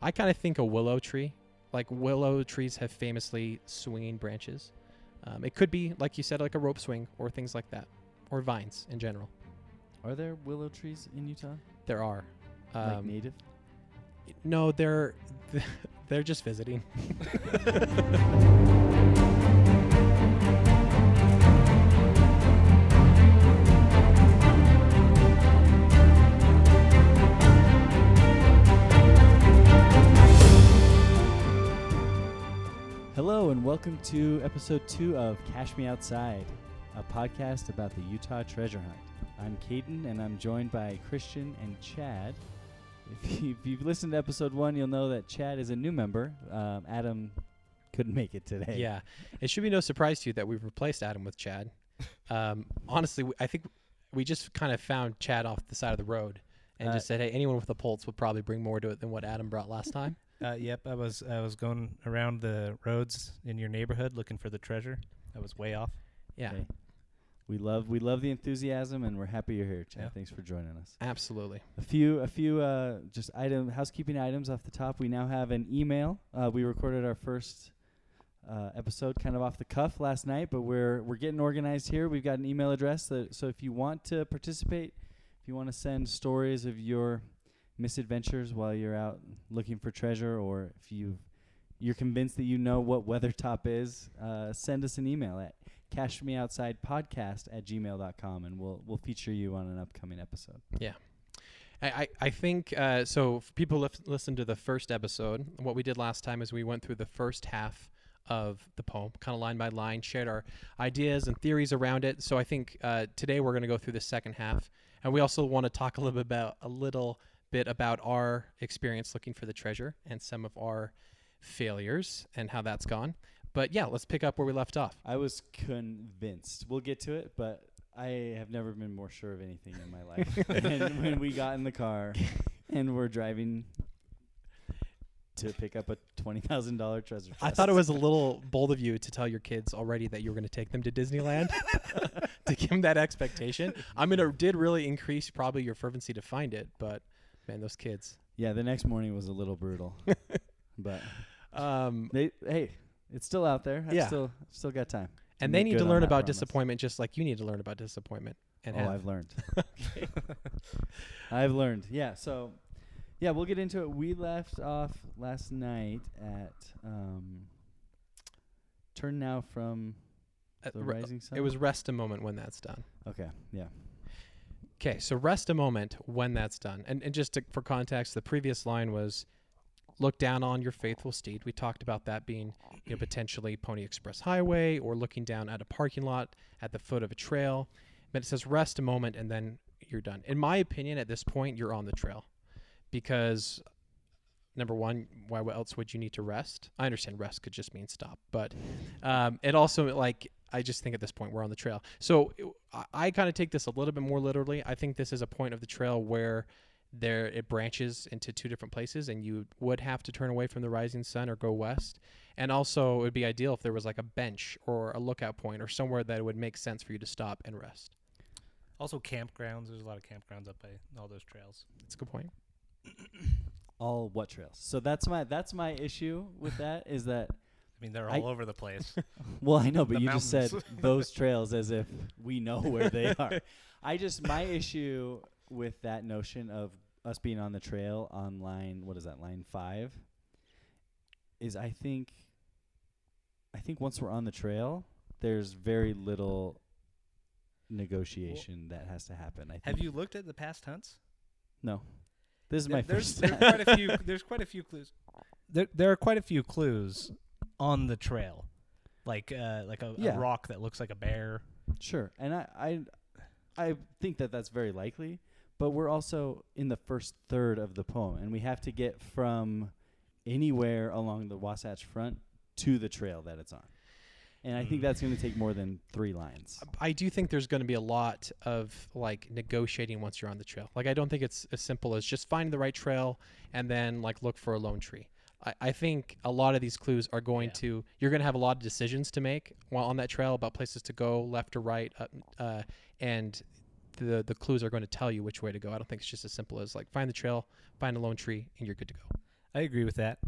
I kind of think a willow tree. Like willow trees have famously swinging branches. Um, it could be, like you said, like a rope swing or things like that, or vines in general. Are there willow trees in Utah? There are. like Um, native? no, they're they're just visiting. welcome to episode two of Cache Me Outside, a podcast about the Utah treasure hunt. I'm Caden and I'm joined by Christian and Chad. If, you, if you've listened to episode one, you'll know that Chad is a new member. Um, Adam couldn't make it today. Yeah, it should be no surprise to you that we've replaced Adam with Chad. Um, honestly, I think we just kind of found Chad off the side of the road and Uh, just said, "Hey, anyone with a pulse would probably bring more to it than what Adam brought last time." Uh, yep, I was I was going around the roads in your neighborhood looking for the treasure. I was way off. Yeah, Hey, we love we love the enthusiasm and we're happy you're here, Chad. Yeah. Thanks for joining us. absolutely. A few, a few, uh, just item housekeeping items off the top. We now have an email. Uh, we recorded our first uh, episode kind of off the cuff last night, but we're we're getting organized here. We've got an email address. That, so if you want to participate, if you want to send stories of your misadventures while you're out looking for treasure, or if you you're convinced that you know what Weathertop is, uh, send us an email at cachemeoutsidepodcast at gmail.com and we'll we'll feature you on an upcoming episode. Yeah. I, I think uh, so. People lif- listen to the first episode, what we did last time is we went through the first half of the poem, kind of line by line, shared our ideas and theories around it. So I think uh, today we're going to go through the second half, and we also want to talk a little bit about a little bit about our experience looking for the treasure and some of our failures and how that's gone. But yeah, let's pick up where we left off. I was convinced. We'll get to it, but I have never been more sure of anything in my life than when we got in the car and we're driving to pick up a twenty thousand dollar treasure chest. I thought it was a little bold of you to tell your kids already that you were going to take them to Disneyland to give them that expectation. I mean, it did really increase probably your fervency to find it, but man, those kids. yeah. The next morning was a little brutal, but Um, they hey, it's still out there. I Yeah. still still got time. and they need to learn about promise. disappointment just like you need to learn about disappointment. And oh, have. I've learned. I've learned. Yeah. So, yeah, we'll get into it. We left off last night at um, turn now from Uh, the rising sun. it was rest a moment when that's done. okay. Yeah. Okay, so rest a moment when that's done. And, and just to, for context, the previous line was look down on your faithful steed. We talked about that being you know, potentially Pony Express Highway or looking down at a parking lot at the foot of a trail. But it says rest a moment and then you're done. In my opinion, at this point, you're on the trail because number one, why else would you need to rest? I understand rest could just mean stop, but um, it also like I just think at this point we're on the trail. So it- I, I kind of take this a little bit more literally. I think this is a point of the trail where there it branches into two different places, and you would have to turn away from the rising sun or go west. And also, it would be ideal if there was like a bench or a lookout point or somewhere that would make sense for you to stop and rest. Also, campgrounds. There's a lot of campgrounds up by all those trails. That's a good point. All what trails? So that's my that's my issue with that is that I mean, they're I- all over the place. well I know, but you just said those trails as if we know where they are. I just my issue with that notion of us being on the trail on line what is that line five is I think I think once we're on the trail, there's very little negotiation that has to happen. I think Have you looked at the past hunts? no. This is There- my there's, first there are time. quite a few. There's quite a few clues. There, there are quite a few clues on the trail, like uh, like a, Yeah. a rock that looks like a bear. Sure, and I, I, I think that that's very likely. But we're also in the first third of the poem, and we have to get from anywhere along the Wasatch Front to the trail that it's on. And I think Mm. that's going to take more than three lines. I do think there's going to be a lot of like negotiating once you're on the trail. Like I don't think it's as simple as just find the right trail and then like look for a lone tree. I, I think a lot of these clues are going Yeah. to you're going to have a lot of decisions to make while on that trail about places to go left or right, up, uh, and the the clues are going to tell you which way to go. I don't think it's just as simple as like find the trail, find a lone tree, and you're good to go. I agree with that.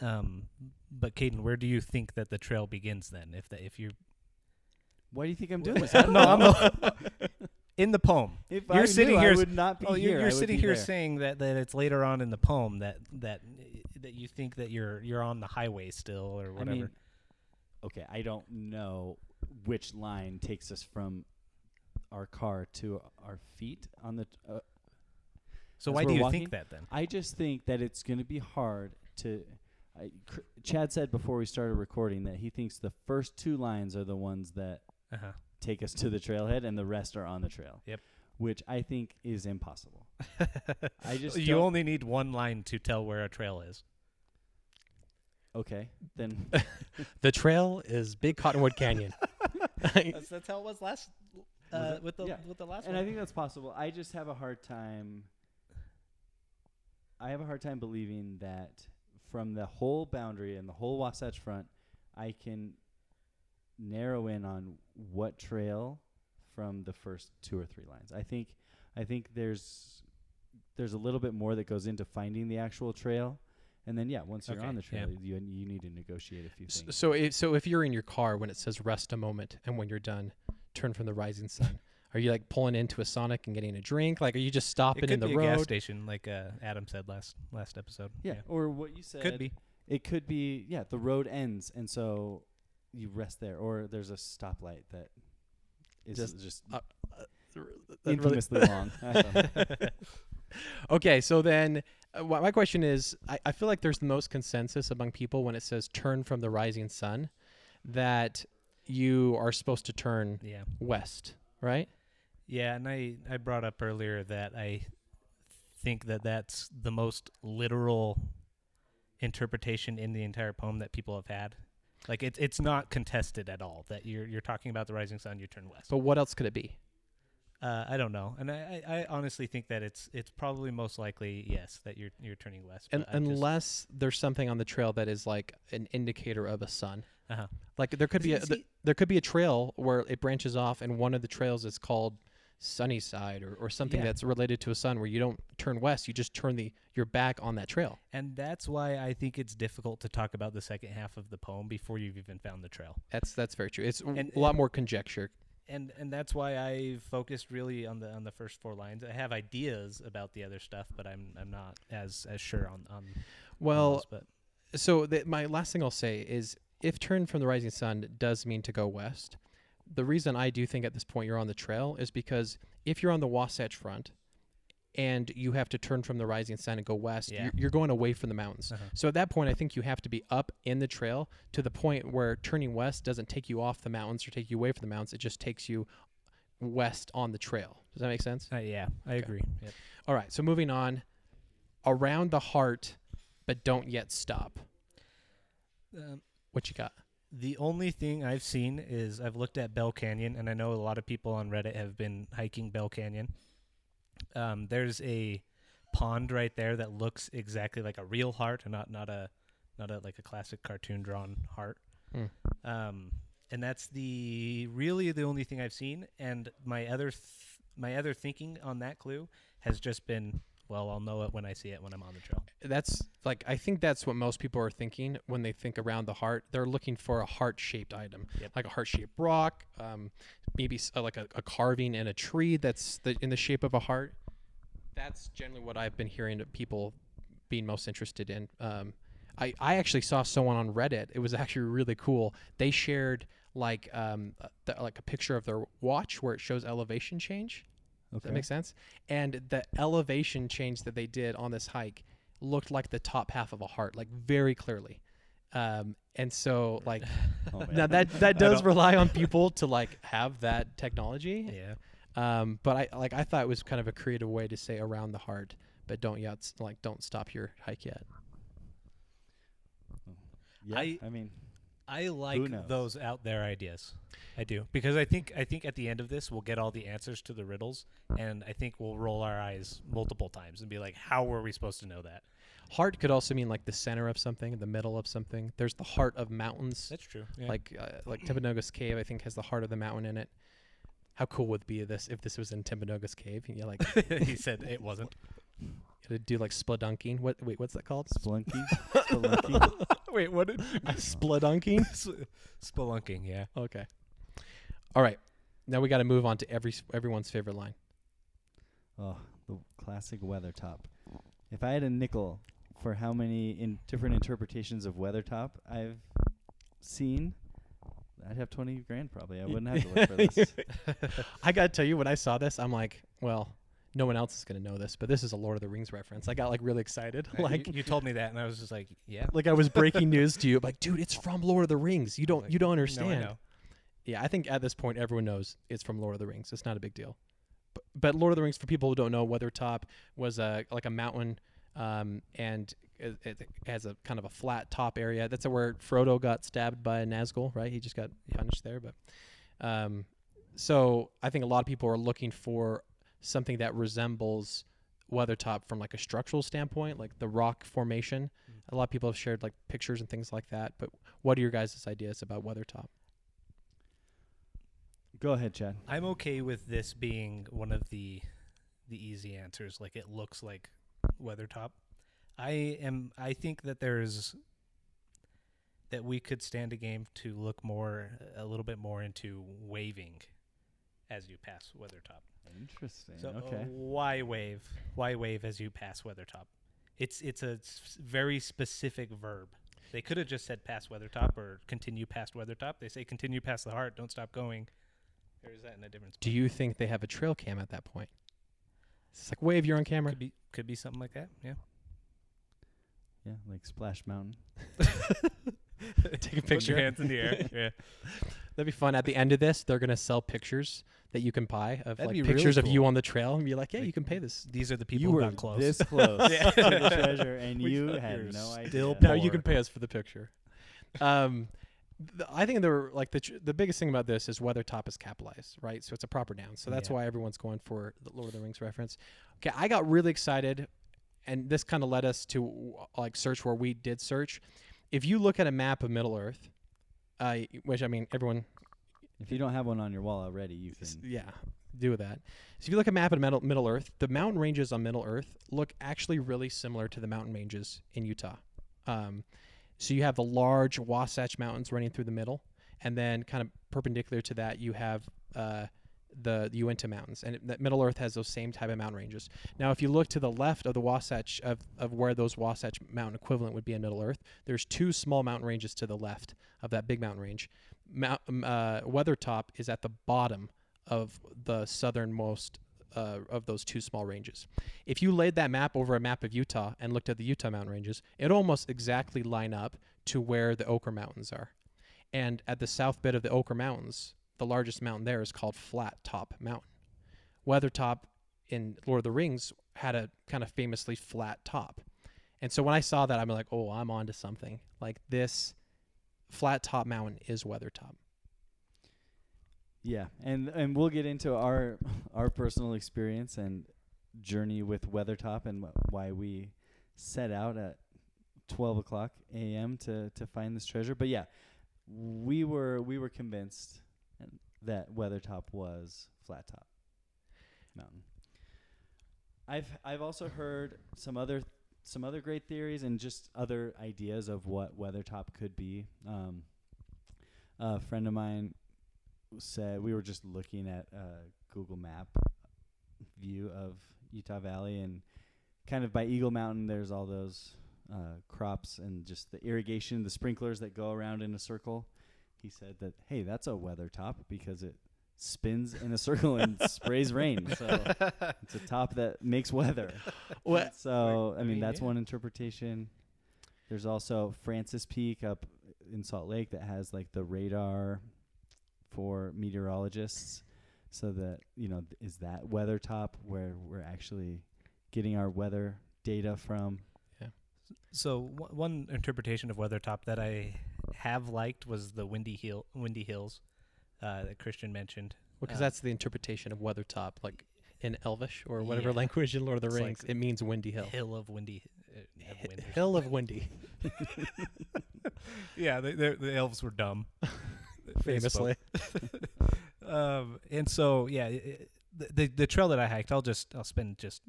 Um, but Caden, where do you think that the trail begins then? If the, if you Why do you think I'm doing this? no, I'm not, in the poem. If You're I sitting knew, here I s- would not be Oh, here. you're, you're sitting here there. saying that, that it's later on in the poem that that that you think that you're you're on the highway still or I whatever. mean, okay, I don't know which line takes us from our car to our feet on the. Uh, so why do you walking, think that then? I just think that it's going to be hard to. I, Cr- Chad said before we started recording that he thinks the first two lines are the ones that Uh-huh. take us to the trailhead, and the rest are on the trail. Yep. Which I think is impossible. I just you don't- only need one line to tell where a trail is. Okay, then The trail is Big Cottonwood Canyon. that's, that's how it was last uh, it? with the Yeah. with the last and one. I think that's possible. I just have a hard time. I have a hard time believing that from the whole boundary and the whole Wasatch Front, I can narrow in on what trail from the first two or three lines. I think, I think there's there's a little bit more that goes into finding the actual trail, and then yeah, once you're Okay, on the yeah. trail, you you need to negotiate a few S- things. so if, so if you're in your car when it says rest a moment and when you're done, turn from the rising sun. Are you like pulling into a Sonic and getting a drink? Like, are you just it stopping could in the be a gas road? station, like uh, Adam said last last episode. yeah, or what you said could be. It could be, yeah, the road ends, and so you rest there, or there's a stoplight that is Just, just, uh, really- infamously long. I don't know. okay, so then uh, wh- my question is I, I feel like there's the most consensus among people when it says turn from the rising sun that you are supposed to turn Yeah. west, right? Yeah, and I I brought up earlier that I think that that's the most literal interpretation in the entire poem that people have had. Like it's it's not contested at all that you're you're talking about the rising sun, you turn west. But what else could it be? Uh, I don't know, and I, I, I honestly think that it's it's probably most likely yes that you're you're turning west. Un but I'm just- unless there's something on the trail that is like an indicator of a sun. uh-huh. Like there could be a See- th- there could be a trail where it branches off, and one of the trails is called Sunnyside or, or something Yeah. that's related to a sun, where you don't turn west, you just turn the your back on that trail. and that's why I think it's difficult to talk about the second half of the poem before you've even found the trail. That's that's very true. It's And- a lot more conjecture. and and that's why I focused really on the on the first four lines. I have ideas about the other stuff, but I'm I'm not as as sure on on. on Well, those, but so the, my last thing I'll say is if turn from the rising sun does mean to go west, the reason I do think at this point you're on the trail is because if you're on the Wasatch Front and you have to turn from the rising sun and go west, Yeah. you're, you're going away from the mountains. uh-huh. So at that point, I think you have to be up in the trail to the point where turning west doesn't take you off the mountains or take you away from the mountains. It just takes you west on the trail. Does that make sense? Uh, yeah, I Okay. agree. Yep. All right. So moving on, around the heart, but don't yet stop. Um, What you got? The only thing I've seen is I've looked at Bell Canyon, and I know a lot of people on Reddit have been hiking Bell Canyon. Um, there's a pond right there that looks exactly like a real heart, and not not a not a like a classic cartoon drawn heart. Hmm. Um, and that's the really the only thing I've seen. And my other th- my other thinking on that clue has just been, well, I'll know it when I see it when I'm on the trail. That's like I think that's what most people are thinking when they think around the heart. They're looking for a heart-shaped item, Yep. like a heart-shaped rock, um, maybe uh, like a, a carving in a tree that's the, in the shape of a heart. That's generally what I've been hearing people being most interested in. Um, I I actually saw someone on Reddit. It was actually really cool. They shared like um uh, the, like a picture of their watch where it shows elevation change. Does that Okay. make sense? And the elevation change that they did on this hike looked like the top half of a heart, like very clearly. Um, and so like Oh, now that that does rely on people to like have that technology. Yeah. Um, but I like I thought it was kind of a creative way to say around the heart, but don't yet like don't stop your hike yet. yeah, I- I mean, I like those out there ideas. I do because I think I think at the end of this we'll get all the answers to the riddles, and I think we'll roll our eyes multiple times and be like, "How were we supposed to know that?" Heart could also mean like the center of something, the middle of something. There's the heart of mountains. That's true. Yeah. Like uh, like Timpanogos Cave, I think has the heart of the mountain in it. How cool would it be this if this was in Timpanogos Cave? And you're like, he said it wasn't. Gotta do like spludunking. What? Wait, what's that called? Splunky. Spelunky. Wait, what? Did, Spludunking. spelunking, yeah. Okay. All right. Now we got to move on to every everyone's favorite line. Oh, the classic Weathertop. If I had a nickel for how many in different interpretations of Weathertop I've seen, I'd have 20 grand probably. I wouldn't have to look for this. I gotta tell you, when I saw this, I'm like, well, no one else is gonna know this, but this is a Lord of the Rings reference. I got like really excited, Uh, like you, you told me that, and I was just like, yeah. like I was breaking news to you. Like, dude, it's from Lord of the Rings. You don't Like, you don't understand. no, I. Yeah, I think at this point everyone knows it's from Lord of the Rings. It's not a big deal. But, but Lord of the Rings, for people who don't know, Weathertop was a like a mountain, um, and it, it has a kind of a flat top area. That's where Frodo got stabbed by a Nazgul, right? He just got punished there. But um, so I think a lot of people are looking for something that resembles Weathertop from like a structural standpoint, like the rock formation. Mm. A lot of people have shared like pictures and things like that. But what are your guys' ideas about Weathertop? Go ahead, Chad. I'm okay with this being one of the the easy answers. Like it looks like Weathertop. I am. I think that there's that we could stand a game to look more, a little bit more into waving as you pass Weathertop. Interesting. So okay. why wave? Why wave as you pass Weathertop? It's it's a s- very specific verb. They could have just said pass Weathertop or continue past Weathertop. They say continue past the heart. Don't stop going. Or is that in a different? Do you think they have a trail cam at that point? It's like wave, you're on camera. Could be could be something like that. Yeah. yeah, like Splash Mountain. Take a Put picture. your hands in the air. yeah. That'd be fun. At the end of this, they're gonna sell pictures that you can buy of That'd like be really pictures of you on the trail, and be like, yeah, Like, you can pay this. These are the people you who were got close. this close Yeah. to the treasure, and We you thought had you were no idea. still No, you can pay us for the picture. Um, th- I think the like the tr- the biggest thing about this is Weathertop is capitalized, right? So it's a proper noun. So that's Yeah. why everyone's going for the Lord of the Rings reference. Okay, I got really excited, and this kind of led us to like search where we did search. If you look at a map of Middle Earth, uh, which I mean everyone If you don't have one on your wall already, you can. Yeah do with that so if you look at a map of middle, middle earth the mountain ranges on middle earth look actually really similar to the mountain ranges in utah um, so you have the large wasatch mountains running through the middle and then kind of perpendicular to that you have uh, the, uinta mountains and that middle earth has those same type of mountain ranges now if you look to the left of the wasatch of, of where those wasatch mountain equivalent would be in middle earth there's two small mountain ranges to the left of that big mountain range Mount, uh, weathertop is at the bottom of the southernmost uh, of those two small ranges. If you laid that map over a map of Utah and looked at the Utah mountain ranges, it almost exactly line up to where the Oquirrh Mountains are. And at the south bit of the Oquirrh Mountains, the largest mountain there is called Flat Top Mountain. Weathertop in Lord of the Rings had a kind of famously flat top. And so when I saw that, I'm like, oh, I'm onto something. Like this flat top mountain is Weathertop. Yeah, and and we'll get into our our personal experience and journey with Weathertop and wh- why we set out at twelve o'clock a.m. to to find this treasure. But yeah, we were we were convinced that Weathertop was Flat Top Mountain. I've I've also heard some other some other great theories and just other ideas of what Weathertop could be. Um, a friend of mine said we were just looking at a Google Map view of Utah Valley and kind of by Eagle Mountain. There's all those uh, crops and just the irrigation, the sprinklers that go around in a circle. He said that hey, that's a weather top because it spins in a circle and sprays rain. So it's a top that makes weather. What? So I I mean, mean, that's yeah. one interpretation. There's also Francis Peak up in Salt Lake that has like the radar for meteorologists, so that you know th- is that weather top where we're actually getting our weather data from. Yeah. So w- one interpretation of weather top that I have liked was the Windy Hill, Windy Hills, uh, that Christian mentioned. because Uh, that's the interpretation of Weathertop, like in Elvish or whatever Yeah. language in Lord of the It's like Rings. it means windy hill. Hill of Windy. Uh, of wind hill of windy, yeah, they, they're- the elves were dumb. Famously. um, and so yeah, i i- the, the the trail that I hiked, I'll just I'll spend just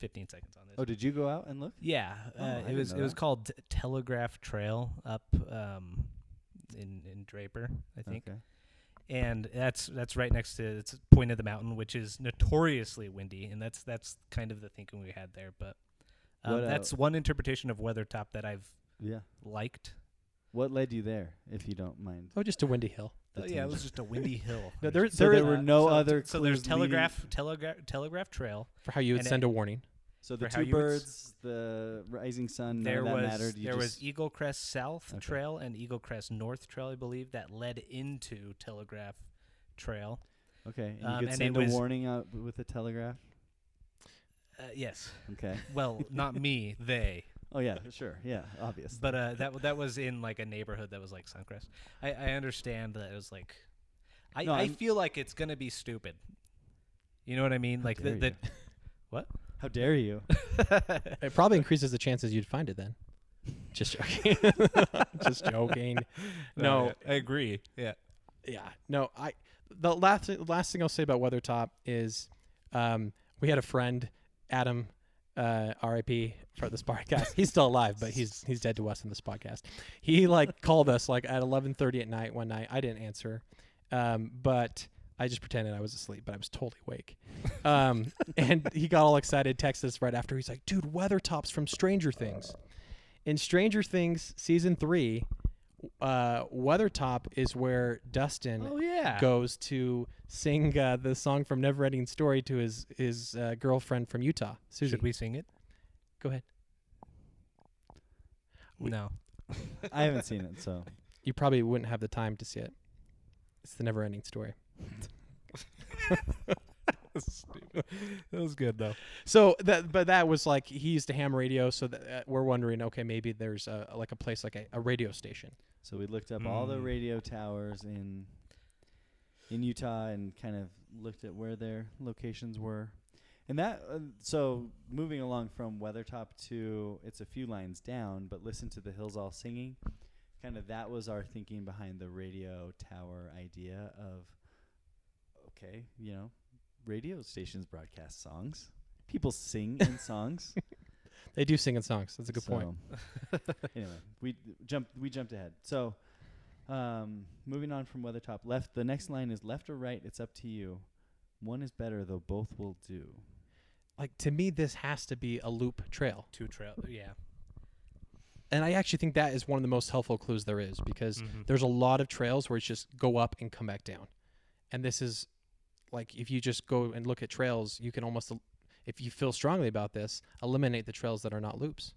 15 seconds on this. Oh, did you go out and look? Yeah, Oh, uh, it was it was called T- Telegraph Trail up um, in in Draper, I think, Okay. and that's that's right next to it's Point of the Mountain, which is notoriously windy, and that's that's kind of the thinking we had there. But um, What, uh, that's one interpretation of Weathertop that I've Yeah. liked. What led you there, if you don't mind? Oh, just a windy hill. Uh, yeah, it was just a windy hill. No, there, So there, there is- were Uh, no so- other So there's clues leading- Telegraph Telegraph Telegraph Trail. for how you would and send a warning. So the two you would birds, the rising sun, there was mattered. You there was Eagle Crest South Okay. Trail and Eagle Crest North Trail, I believe, that led into Telegraph Trail. okay. And um, you could and send a was- warning out with a telegraph. Uh, yes. Okay. Well, not me, they. Oh yeah, sure. Yeah, obvious. But uh, that w- that was in like a neighborhood that was like Suncrest. I, I understand that it was like, I, No, I I'm- feel like it's gonna be stupid. You know what I mean? Like the, the you. How dare you? It probably increases the chances you'd find it then. Just joking. Just joking. No, I agree. Yeah. yeah, no. I the last last thing I'll say about Weathertop is, um, we had a friend, Adam, uh, R.I.P. for this podcast. He's still alive, but he's he's dead to us in this podcast. He like called us like at 11:30 at night one night. I didn't answer, um, but I just pretended I was asleep, but I was totally awake. Um, and he got all excited, texted us right after. He's like, "Dude, Weathertop's from Stranger Things." In Stranger Things season three, uh, Weathertop is where Dustin Oh yeah. goes to sing uh, the song from Neverending Story to his his uh, girlfriend from Utah, Susie. Should we sing it? go ahead? We- No. I haven't seen it, so You probably wouldn't have the time to see it. It's the Neverending Story. Stupid. That was good though. So that, but that was like he used to ham radio. So that, uh, we're wondering, okay, maybe there's a like a place like a, a radio station. so we looked up all the Mm. radio towers in in Utah and kind of looked at where their locations were. And that uh, so moving along from Weathertop to it's a few lines down, but listen to the hills all singing. Kind of that was our thinking behind the radio tower idea of okay, you know, radio stations broadcast songs. People sing in songs. They do sing in songs. That's a good point. Anyway, we d- jumped. We jumped ahead. So, um, moving on from weather top left. The next line is left or right. It's up to you. One is better, though both will do. Like to me, this has to be a loop trail, Two trail. Yeah. and I actually think that is one of the most helpful clues there is because Mhm. there's a lot of trails where it's just go up and come back down, and this is like if you just go and look at trails, you can almost, if you feel strongly about this, eliminate the trails that are not loops,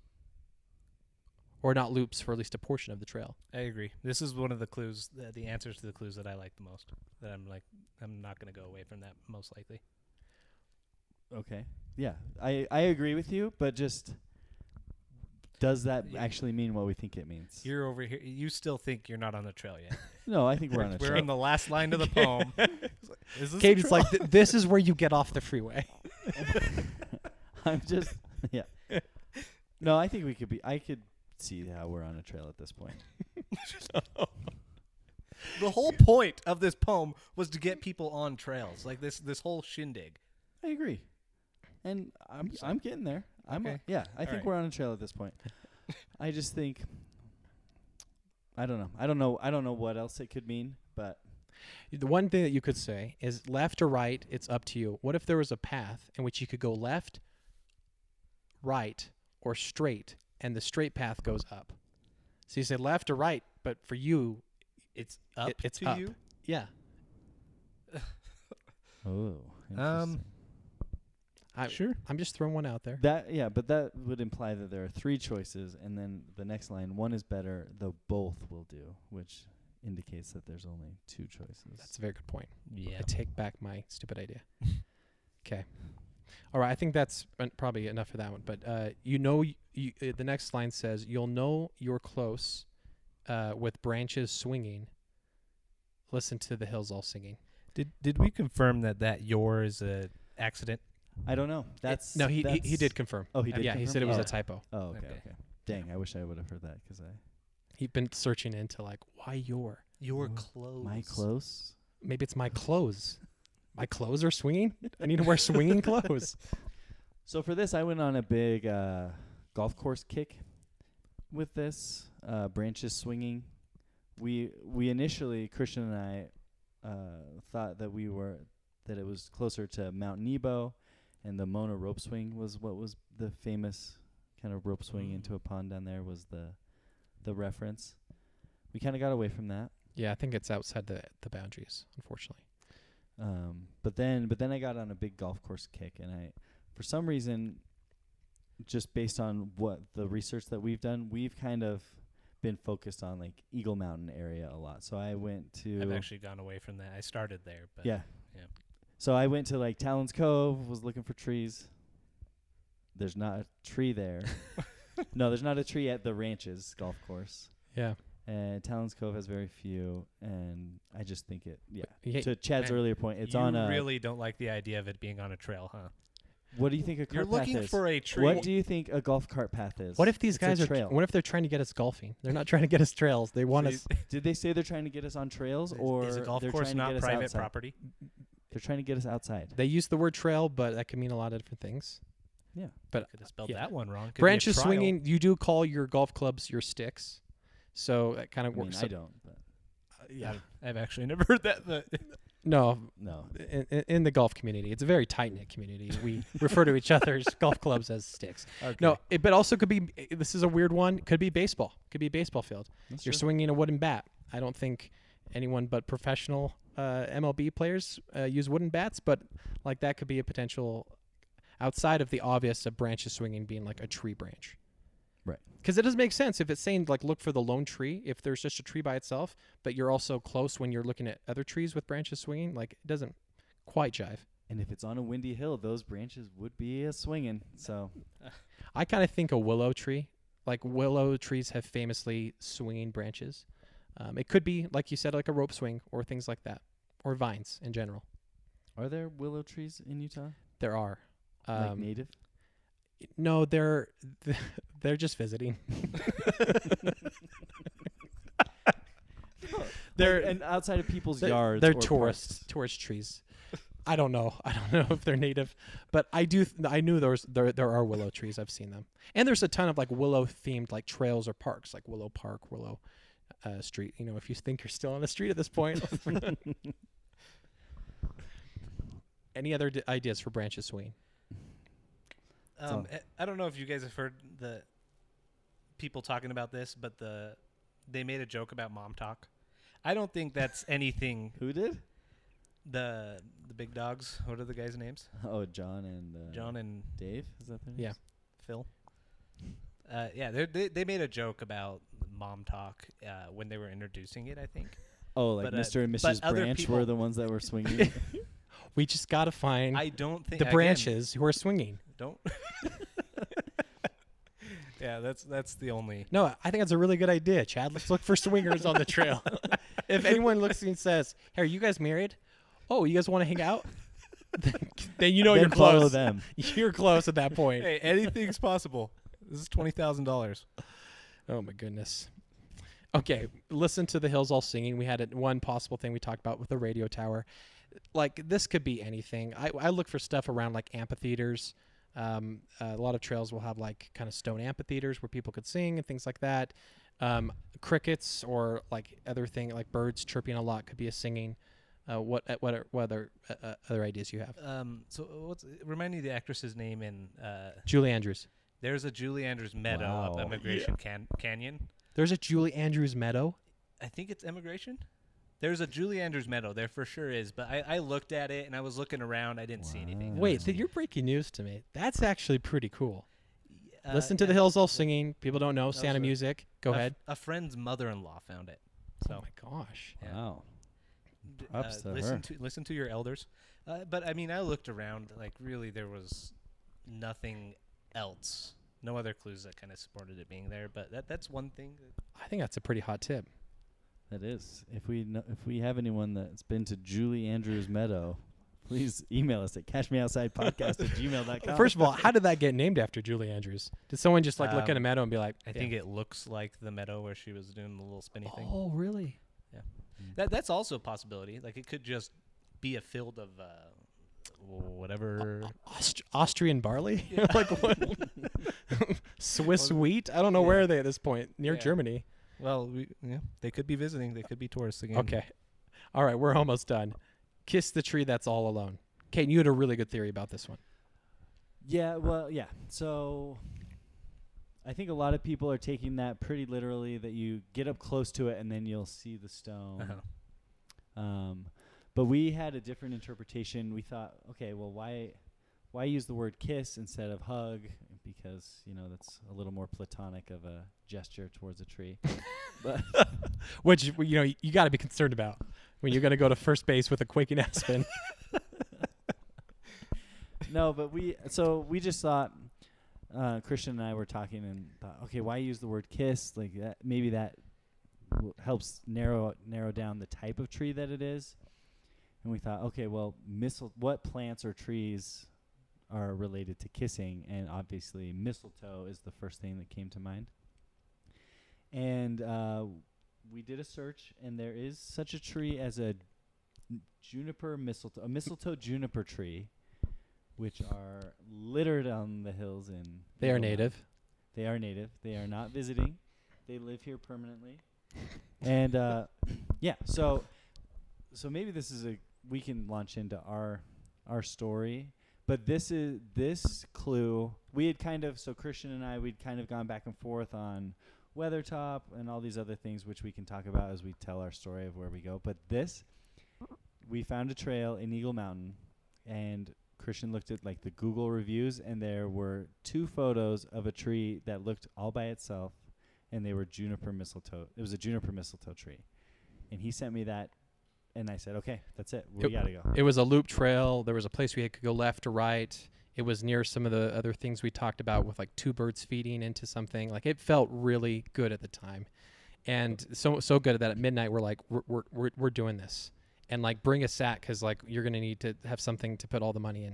or not loops for at least a portion of the trail. I agree. This is one of the clues, the, the answers to the clues that I like the most. That I'm like, I'm not going to go away from that most likely. Okay. Yeah, I I agree with you, but just does that actually mean what we think it means? You're over here. You still think you're not on the trail yet. no, I think we're on a We're on the last line of the poem. Is this Katie's like, "Th- this is where you get off the freeway. I'm just yeah. No, I think we could be. I could see how we're on a trail at this point. the whole point of this poem was to get people on trails. Like this, this whole shindig. I agree, and I'm I'm getting there. I'm Okay. yeah. I think right. we're on a trail at this point. I just think I don't know. I don't know. I don't know what else it could mean, but The one thing that you could say is left or right, it's up to you. What if there was a path in which you could go left, right, or straight, and the straight path goes up? So you say left or right, but for you, It's up it's to up. you. yeah. oh, Um, I, Sure. I'm just throwing one out there. that yeah, but that would imply that there are three choices, and then the next line, one is better, though both will do, which indicates that there's only two choices. That's a very good point. Yeah. I take back my stupid idea. Okay. All right. I think that's probably enough for that one. But uh, you know, y- you, uh, the next line says, "You'll know you're close uh, with branches swinging. Listen to the hills all singing." Did did we confirm that that your is a accident? I don't know. That's no. He he, he did confirm. Oh, he did. yeah, he said it was oh. a typo. Oh, okay, Okay. okay. Dang, I wish I would have heard that because I He'd been searching into like why your Your Wha- clothes. my clothes. maybe it's my clothes. My clothes are swinging. I need to wear swinging clothes. So for this, I went on a big uh, golf course kick with this uh, branches swinging. We we initially Christian and I uh, thought that we were that it was closer to Mount Nebo, and the Mona rope swing was what was the famous kind of rope swing Mm. into a pond down there was the the reference. We kind of got away from that. Yeah, I think it's outside the the boundaries, unfortunately. Um, but then, but then I got on a big golf course kick, and I, for some reason, just based on what the research that we've done, we've kind of been focused on like Eagle Mountain area a lot. So I went to I've actually gone away from that. I started there, but yeah, yeah. So I went to like Talons Cove, was looking for trees. There's not a tree there. no, there's not a tree at the ranches golf course. Yeah. And Talons Cove has very few, and I just think it. Yeah. Yeah, To Chad's earlier point, it's on a. really don't like the idea of it being on a trail, huh? What do you think a cart You're looking path is? for a tree. What do you think a golf cart path is? What if these It's a guys are? trail. What if they're trying to get us golfing? They're not trying to get us trails. They want So us. Did they say they're trying to get us on trails, or is a golf they're course trying to not get us private outside? property? They're trying to get us outside. They use the word trail, but that can mean a lot of different things. Yeah. But Could have spelled yeah. that one wrong. Could be branches swinging, you do call your golf clubs your sticks, so that kind I of mean, works. I don't. But uh, yeah. I've, I've actually never heard that. But No, no. in, in- in the golf community, it's a very tight knit community. We refer to each other's golf clubs as sticks. okay. No, it, but also could be. Eh, this is a weird one. Could be baseball. Could be a baseball field. That's You're true. swinging a wooden bat. I don't think anyone but professional uh, MLB players uh, use wooden bats, but like that could be a potential outside of the obvious of branches swinging being like a tree branch. Right. Because it doesn't make sense if it's saying like look for the lone tree. If there's just a tree by itself, but you're also close when you're looking at other trees with branches swinging, like it doesn't quite jive. And if it's on a windy hill, those branches would be a swinging. So I kind of think a willow tree, like willow trees have famously swinging branches. Um, it could be, like you said, like a rope swing or things like that, or vines in general. are there willow trees in Utah? There are. like Um, native? no, they're they're just visiting. they're and outside of people's they're, yards. they're or tourist parks. tourist trees. I don't know. I don't know if they're native, but I do. Th- I knew there was there there are willow trees. I've seen them, and there's a ton of like willow themed like trails or parks, like Willow Park, Willow uh, Street. You know, if you think you're still on the street at this point. Any other d- ideas for branches swinging? Um, I- I don't know if you guys have heard the people talking about this, but the they made a joke about mom talk. I don't think that's anything. Who did? The the big dogs. What are the guys' names? Oh, John and uh, John and Dave. Is that their Yeah. Phil. Uh, yeah, they they made a joke about mom talk uh, when they were introducing it. I think. Oh, like But, uh, Mr. and but Mrs. other Branch were the ones that were swinging. We just got to find I don't think the again, branches who are swinging. Don't. yeah, that's that's the only. No, I think that's a really good idea, Chad. Let's look for swingers on the trail. if anyone looks and says, "Hey, are you guys married? Oh, you guys want to hang out?" then, then you know then you're follow close. them. You're close at that point. Hey, anything's possible. This is twenty thousand dollars. Oh my goodness. Okay, listen to the hills all singing. We had it, one possible thing we talked about with the radio tower. Like this could be anything. I, I look for stuff around like amphitheaters. Um, a lot of trails will have like kind of stone amphitheaters where people could sing and things like that. Um, crickets or like other thing like birds chirping a lot could be a singing. Uh, what uh, what are, what other uh, uh, other ideas you have? Um, so what's remind me the actress's name in uh, Julie Andrews. There's a Julie Andrews Meadow up Wow. Emigration can- Canyon. There's a Julie Andrews Meadow. I think it's Emigration. There's a Julie Andrews Meadow. There for sure is, but I, I looked at it and I was looking around. I didn't see anything. Wow. Wait, honestly. th- you're breaking news to me. That's actually pretty cool. Uh, Listen to yeah. the hills all singing. People don't know was Santa a- music. Go A f- ahead. A friend's mother-in-law found it. Oh my gosh. yeah. Wow. D- Props uh, to listen her. to listen to your elders. Uh, but I mean, I looked around. Like, really, there was nothing else. No other clues that kind of supported it being there. But that that's one thing. That, I think that's a pretty hot tip. That is. If we know, if we have anyone that's been to Julie Andrews Meadow, please email us at cachemeoutsidePodcast at gmail.com. First of all, how did that get named after Julie Andrews? Did someone just like look at a Um, meadow and be like, I think it looks like the meadow where she was doing the little spinny thing. Oh, really? Yeah. That that's also a possibility. Like, it could just be a field of uh, whatever. Aust- Austrian barley? like what? Swiss wheat? I don't know where Yeah. are they at this point. Near Yeah. Germany. Well, we, yeah, they could be visiting. They could be tourists again. Okay. All right, we're almost done. Kiss the tree that's all alone. Kate, you had a really good theory about this one. Yeah, well, yeah. So I think a lot of people are taking that pretty literally that you get up close to it and then you'll see the stone. Uh-huh. Um, but we had a different interpretation. We thought, okay, well, why why use the word kiss instead of hug? Because you know that's a little more platonic of a gesture towards a tree. but Which you know you got to be concerned about when you're going to go to first base with a quaking aspen. no, but we so we just thought uh, Christian and I were talking and thought, okay, why use the word kiss? Like that, maybe that w- helps narrow narrow down the type of tree that it is. And we thought, okay, well, mistle- what plants or trees are related to kissing? And obviously, mistletoe is the first thing that came to mind. And uh, we did a search, and there is such a tree as a juniper mistletoe, a mistletoe juniper tree, which are littered on the hills in. They are native. They are native. They are not visiting. They live here permanently. And uh, yeah, so so maybe this is a we can launch into our our story. But this is this clue. We had kind of so Christian and I we'd kind of gone back and forth on Weathertop and all these other things which we can talk about as we tell our story of where we go. But this we found a trail in Eagle Mountain and Christian looked at like the Google reviews and there were two photos of a tree that looked all by itself and they were juniper mistletoe. It was a juniper mistletoe tree. And he sent me that and I said, "Okay, that's it. We It- got to go." It was a loop trail. There was a place we could go left or right. It was near some of the other things we talked about with like two birds feeding into something. Like it felt really good at the time, and so so good at that at midnight we're like we're we're we're, we're doing this, and like bring a sack because like you're gonna need to have something to put all the money in.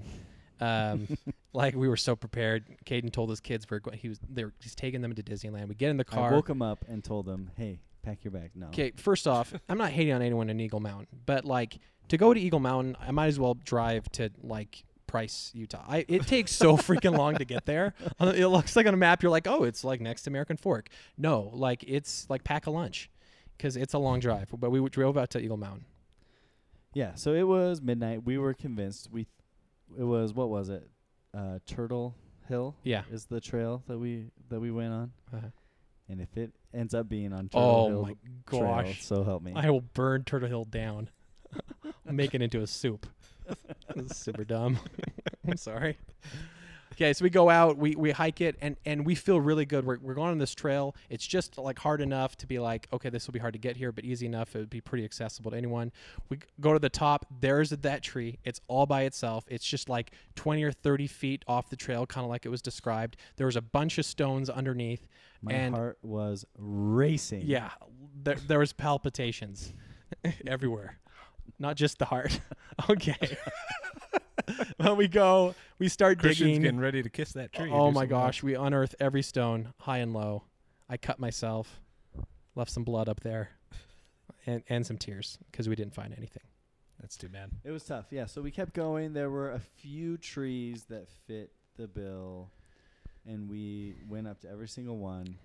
Um, like we were so prepared. Caden told his kids we're going. He was they were, he's taking them to Disneyland. We get in the I car. woke him up and told him, "Hey, pack your bag." No. Okay, first off, I'm not hating on anyone in Eagle Mountain, but like to go to Eagle Mountain, I might as well drive to like Price, Utah. I, it takes so freaking long to get there. It looks like on a map, you're like, oh, it's like next to American Fork. No, like it's like pack a lunch because it's a long drive. But we drove out to Eagle Mountain. Yeah, so it was midnight. We were convinced. We th- it was what was it? Uh, Turtle Hill Yeah. is the trail that we that we went on. Uh-huh. And if it ends up being on Turtle Oh Hill my trail, gosh. so help me. I will burn Turtle Hill down. Make it into a soup. super dumb. I'm sorry. Okay, so we go out, we, we hike it, and, and we feel really good. We're, we're going on this trail. It's just like hard enough to be like, okay, this will be hard to get here, but easy enough. It would be pretty accessible to anyone. We go to the top. There's that tree. It's all by itself. It's just like 20 or 30 feet off the trail, kind of like it was described. There was a bunch of stones underneath. My and- heart was racing. Yeah, there, there was palpitations everywhere, not just the heart. okay. well, we go, we start Christian's digging. getting ready to kiss that tree. oh my some gosh, we unearth every stone, high and low. I cut myself, left some blood up there, and and some tears because we didn't find anything. That's too bad. It was tough. Yeah, so we kept going. There were a few trees that fit the bill, and we went up to every single one.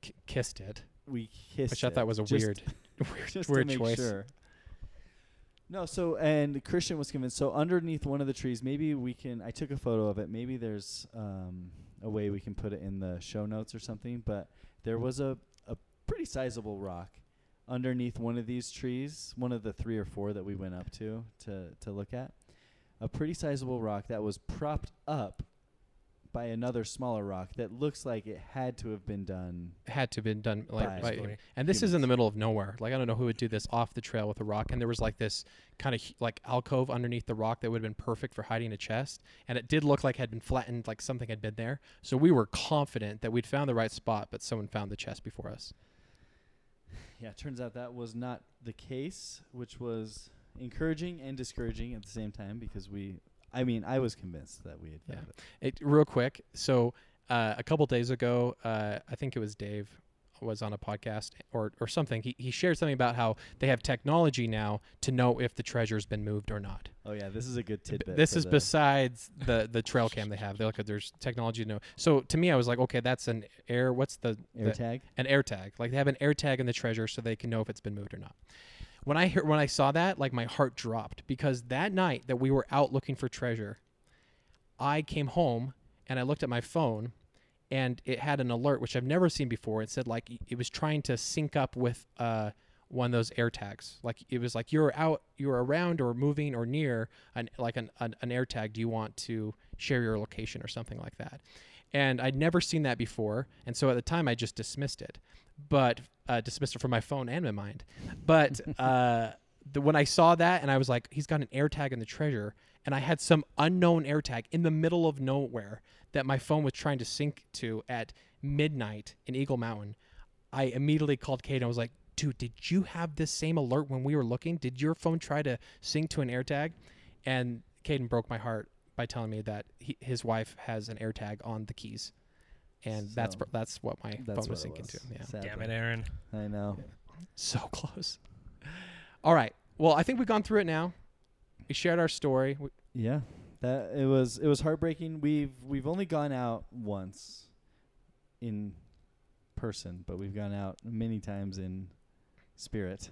K- kissed it, We kissed which I thought was a weird, weird, weird choice. sure. No, so and Christian was convinced. So underneath one of the trees, maybe we can. I took a photo of it. Maybe there's um, a way we can put it in the show notes or something. But there was a a pretty sizable rock underneath one of these trees, one of the three or four that we went up to to to look at. A pretty sizable rock that was propped up by another smaller rock that looks like it had to have been done. Had to have been done like, By- by- and this is in the middle of nowhere. Like I don't know who would do this off the trail with a rock. And there was like this kind of like alcove underneath the rock that would have been perfect for hiding a chest. And it did look like it had been flattened, like something had been there. So we were confident that we'd found the right spot, but someone found the chest before us. Yeah, it turns out that was not the case, which was encouraging and discouraging at the same time because we, I mean, I was convinced that we had Yeah. found it. It real quick. So uh, a couple days ago, uh, I think it was Dave was on a podcast or or something. He he shared something about how they have technology now to know if the treasure's been moved or not. Oh yeah, this is a good B- tidbit. This is the- besides the the trail cam they have. They look at there's technology to know. So to me, I was like, okay, that's an air. What's the, the AirTag. an air tag. Like they have an air tag in the treasure so they can know if it's been moved or not. When I hear when I saw that, like my heart dropped because that night that we were out looking for treasure, I came home and I looked at my phone and it had an alert which I've never seen before. It said like it was trying to sync up with uh one of those AirTags. Like it was like you're out, you're around or moving or near an like an, an, an AirTag. Do you want to share your location or something like that? And I'd never seen that before, and so at the time I just dismissed it, but uh, dismissed it from my phone and my mind. But uh, the, when I saw that, and I was like, he's got an AirTag in the treasure, and I had some unknown AirTag in the middle of nowhere that my phone was trying to sync to at midnight in Eagle Mountain. I immediately called Kate and I was like, dude, did you have this same alert when we were looking? Did your phone try to sync to an AirTag? And Caden broke my heart by telling me that he, his wife has an AirTag on the keys, and that's So, pr- that's what my That's phone was what it syncing to. was, Yeah, sadly. Damn it, Aaron. I know. so close. All right. Well, I think we've gone through it now. We shared our story. We, Yeah, that it was it was heartbreaking. We've we've only gone out once in person, but we've gone out many times in spirit.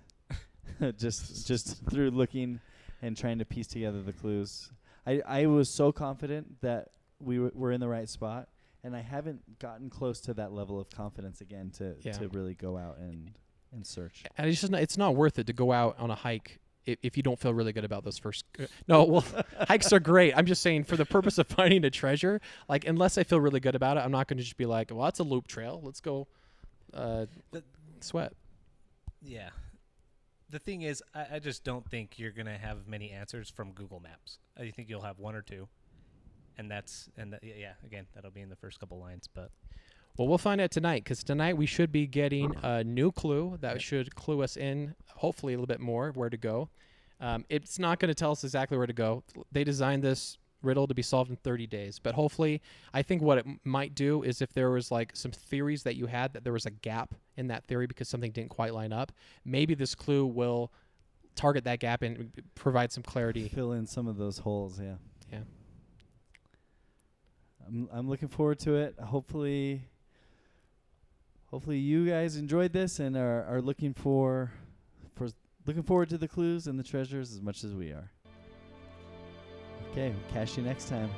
just just through looking and trying to piece together the clues. I I was so confident that we w- were in the right spot, and I haven't gotten close to that level of confidence again to Yeah. to really go out and and search. and it's just not, it's not worth it to go out on a hike if, if you don't feel really good about those first. No, well, hikes are great. I'm just saying for the purpose of finding a treasure, like unless I feel really good about it, I'm not going to just be like, well, that's a loop trail. Let's go, uh, The- sweat. Yeah. The thing is, I, I just don't think you're gonna have many answers from Google Maps. I think you'll have one or two, and that's and that, yeah, yeah. Again, that'll be in the first couple lines, but Well, we'll find out tonight because tonight we should be getting a new clue that Yep. should clue us in, hopefully, a little bit more where to go. Um, it's not going to tell us exactly where to go. They designed this riddle to be solved in 30 days, but hopefully, I think what it m- might do is if there was like some theories that you had that there was a gap in that theory because something didn't quite line up, maybe this clue will target that gap and provide some clarity. Fill in some of those holes, yeah. Yeah. I'm I'm looking forward to it. Hopefully hopefully you guys enjoyed this and are, are looking for for looking forward to the clues and the treasures as much as we are. Okay, catch you next time.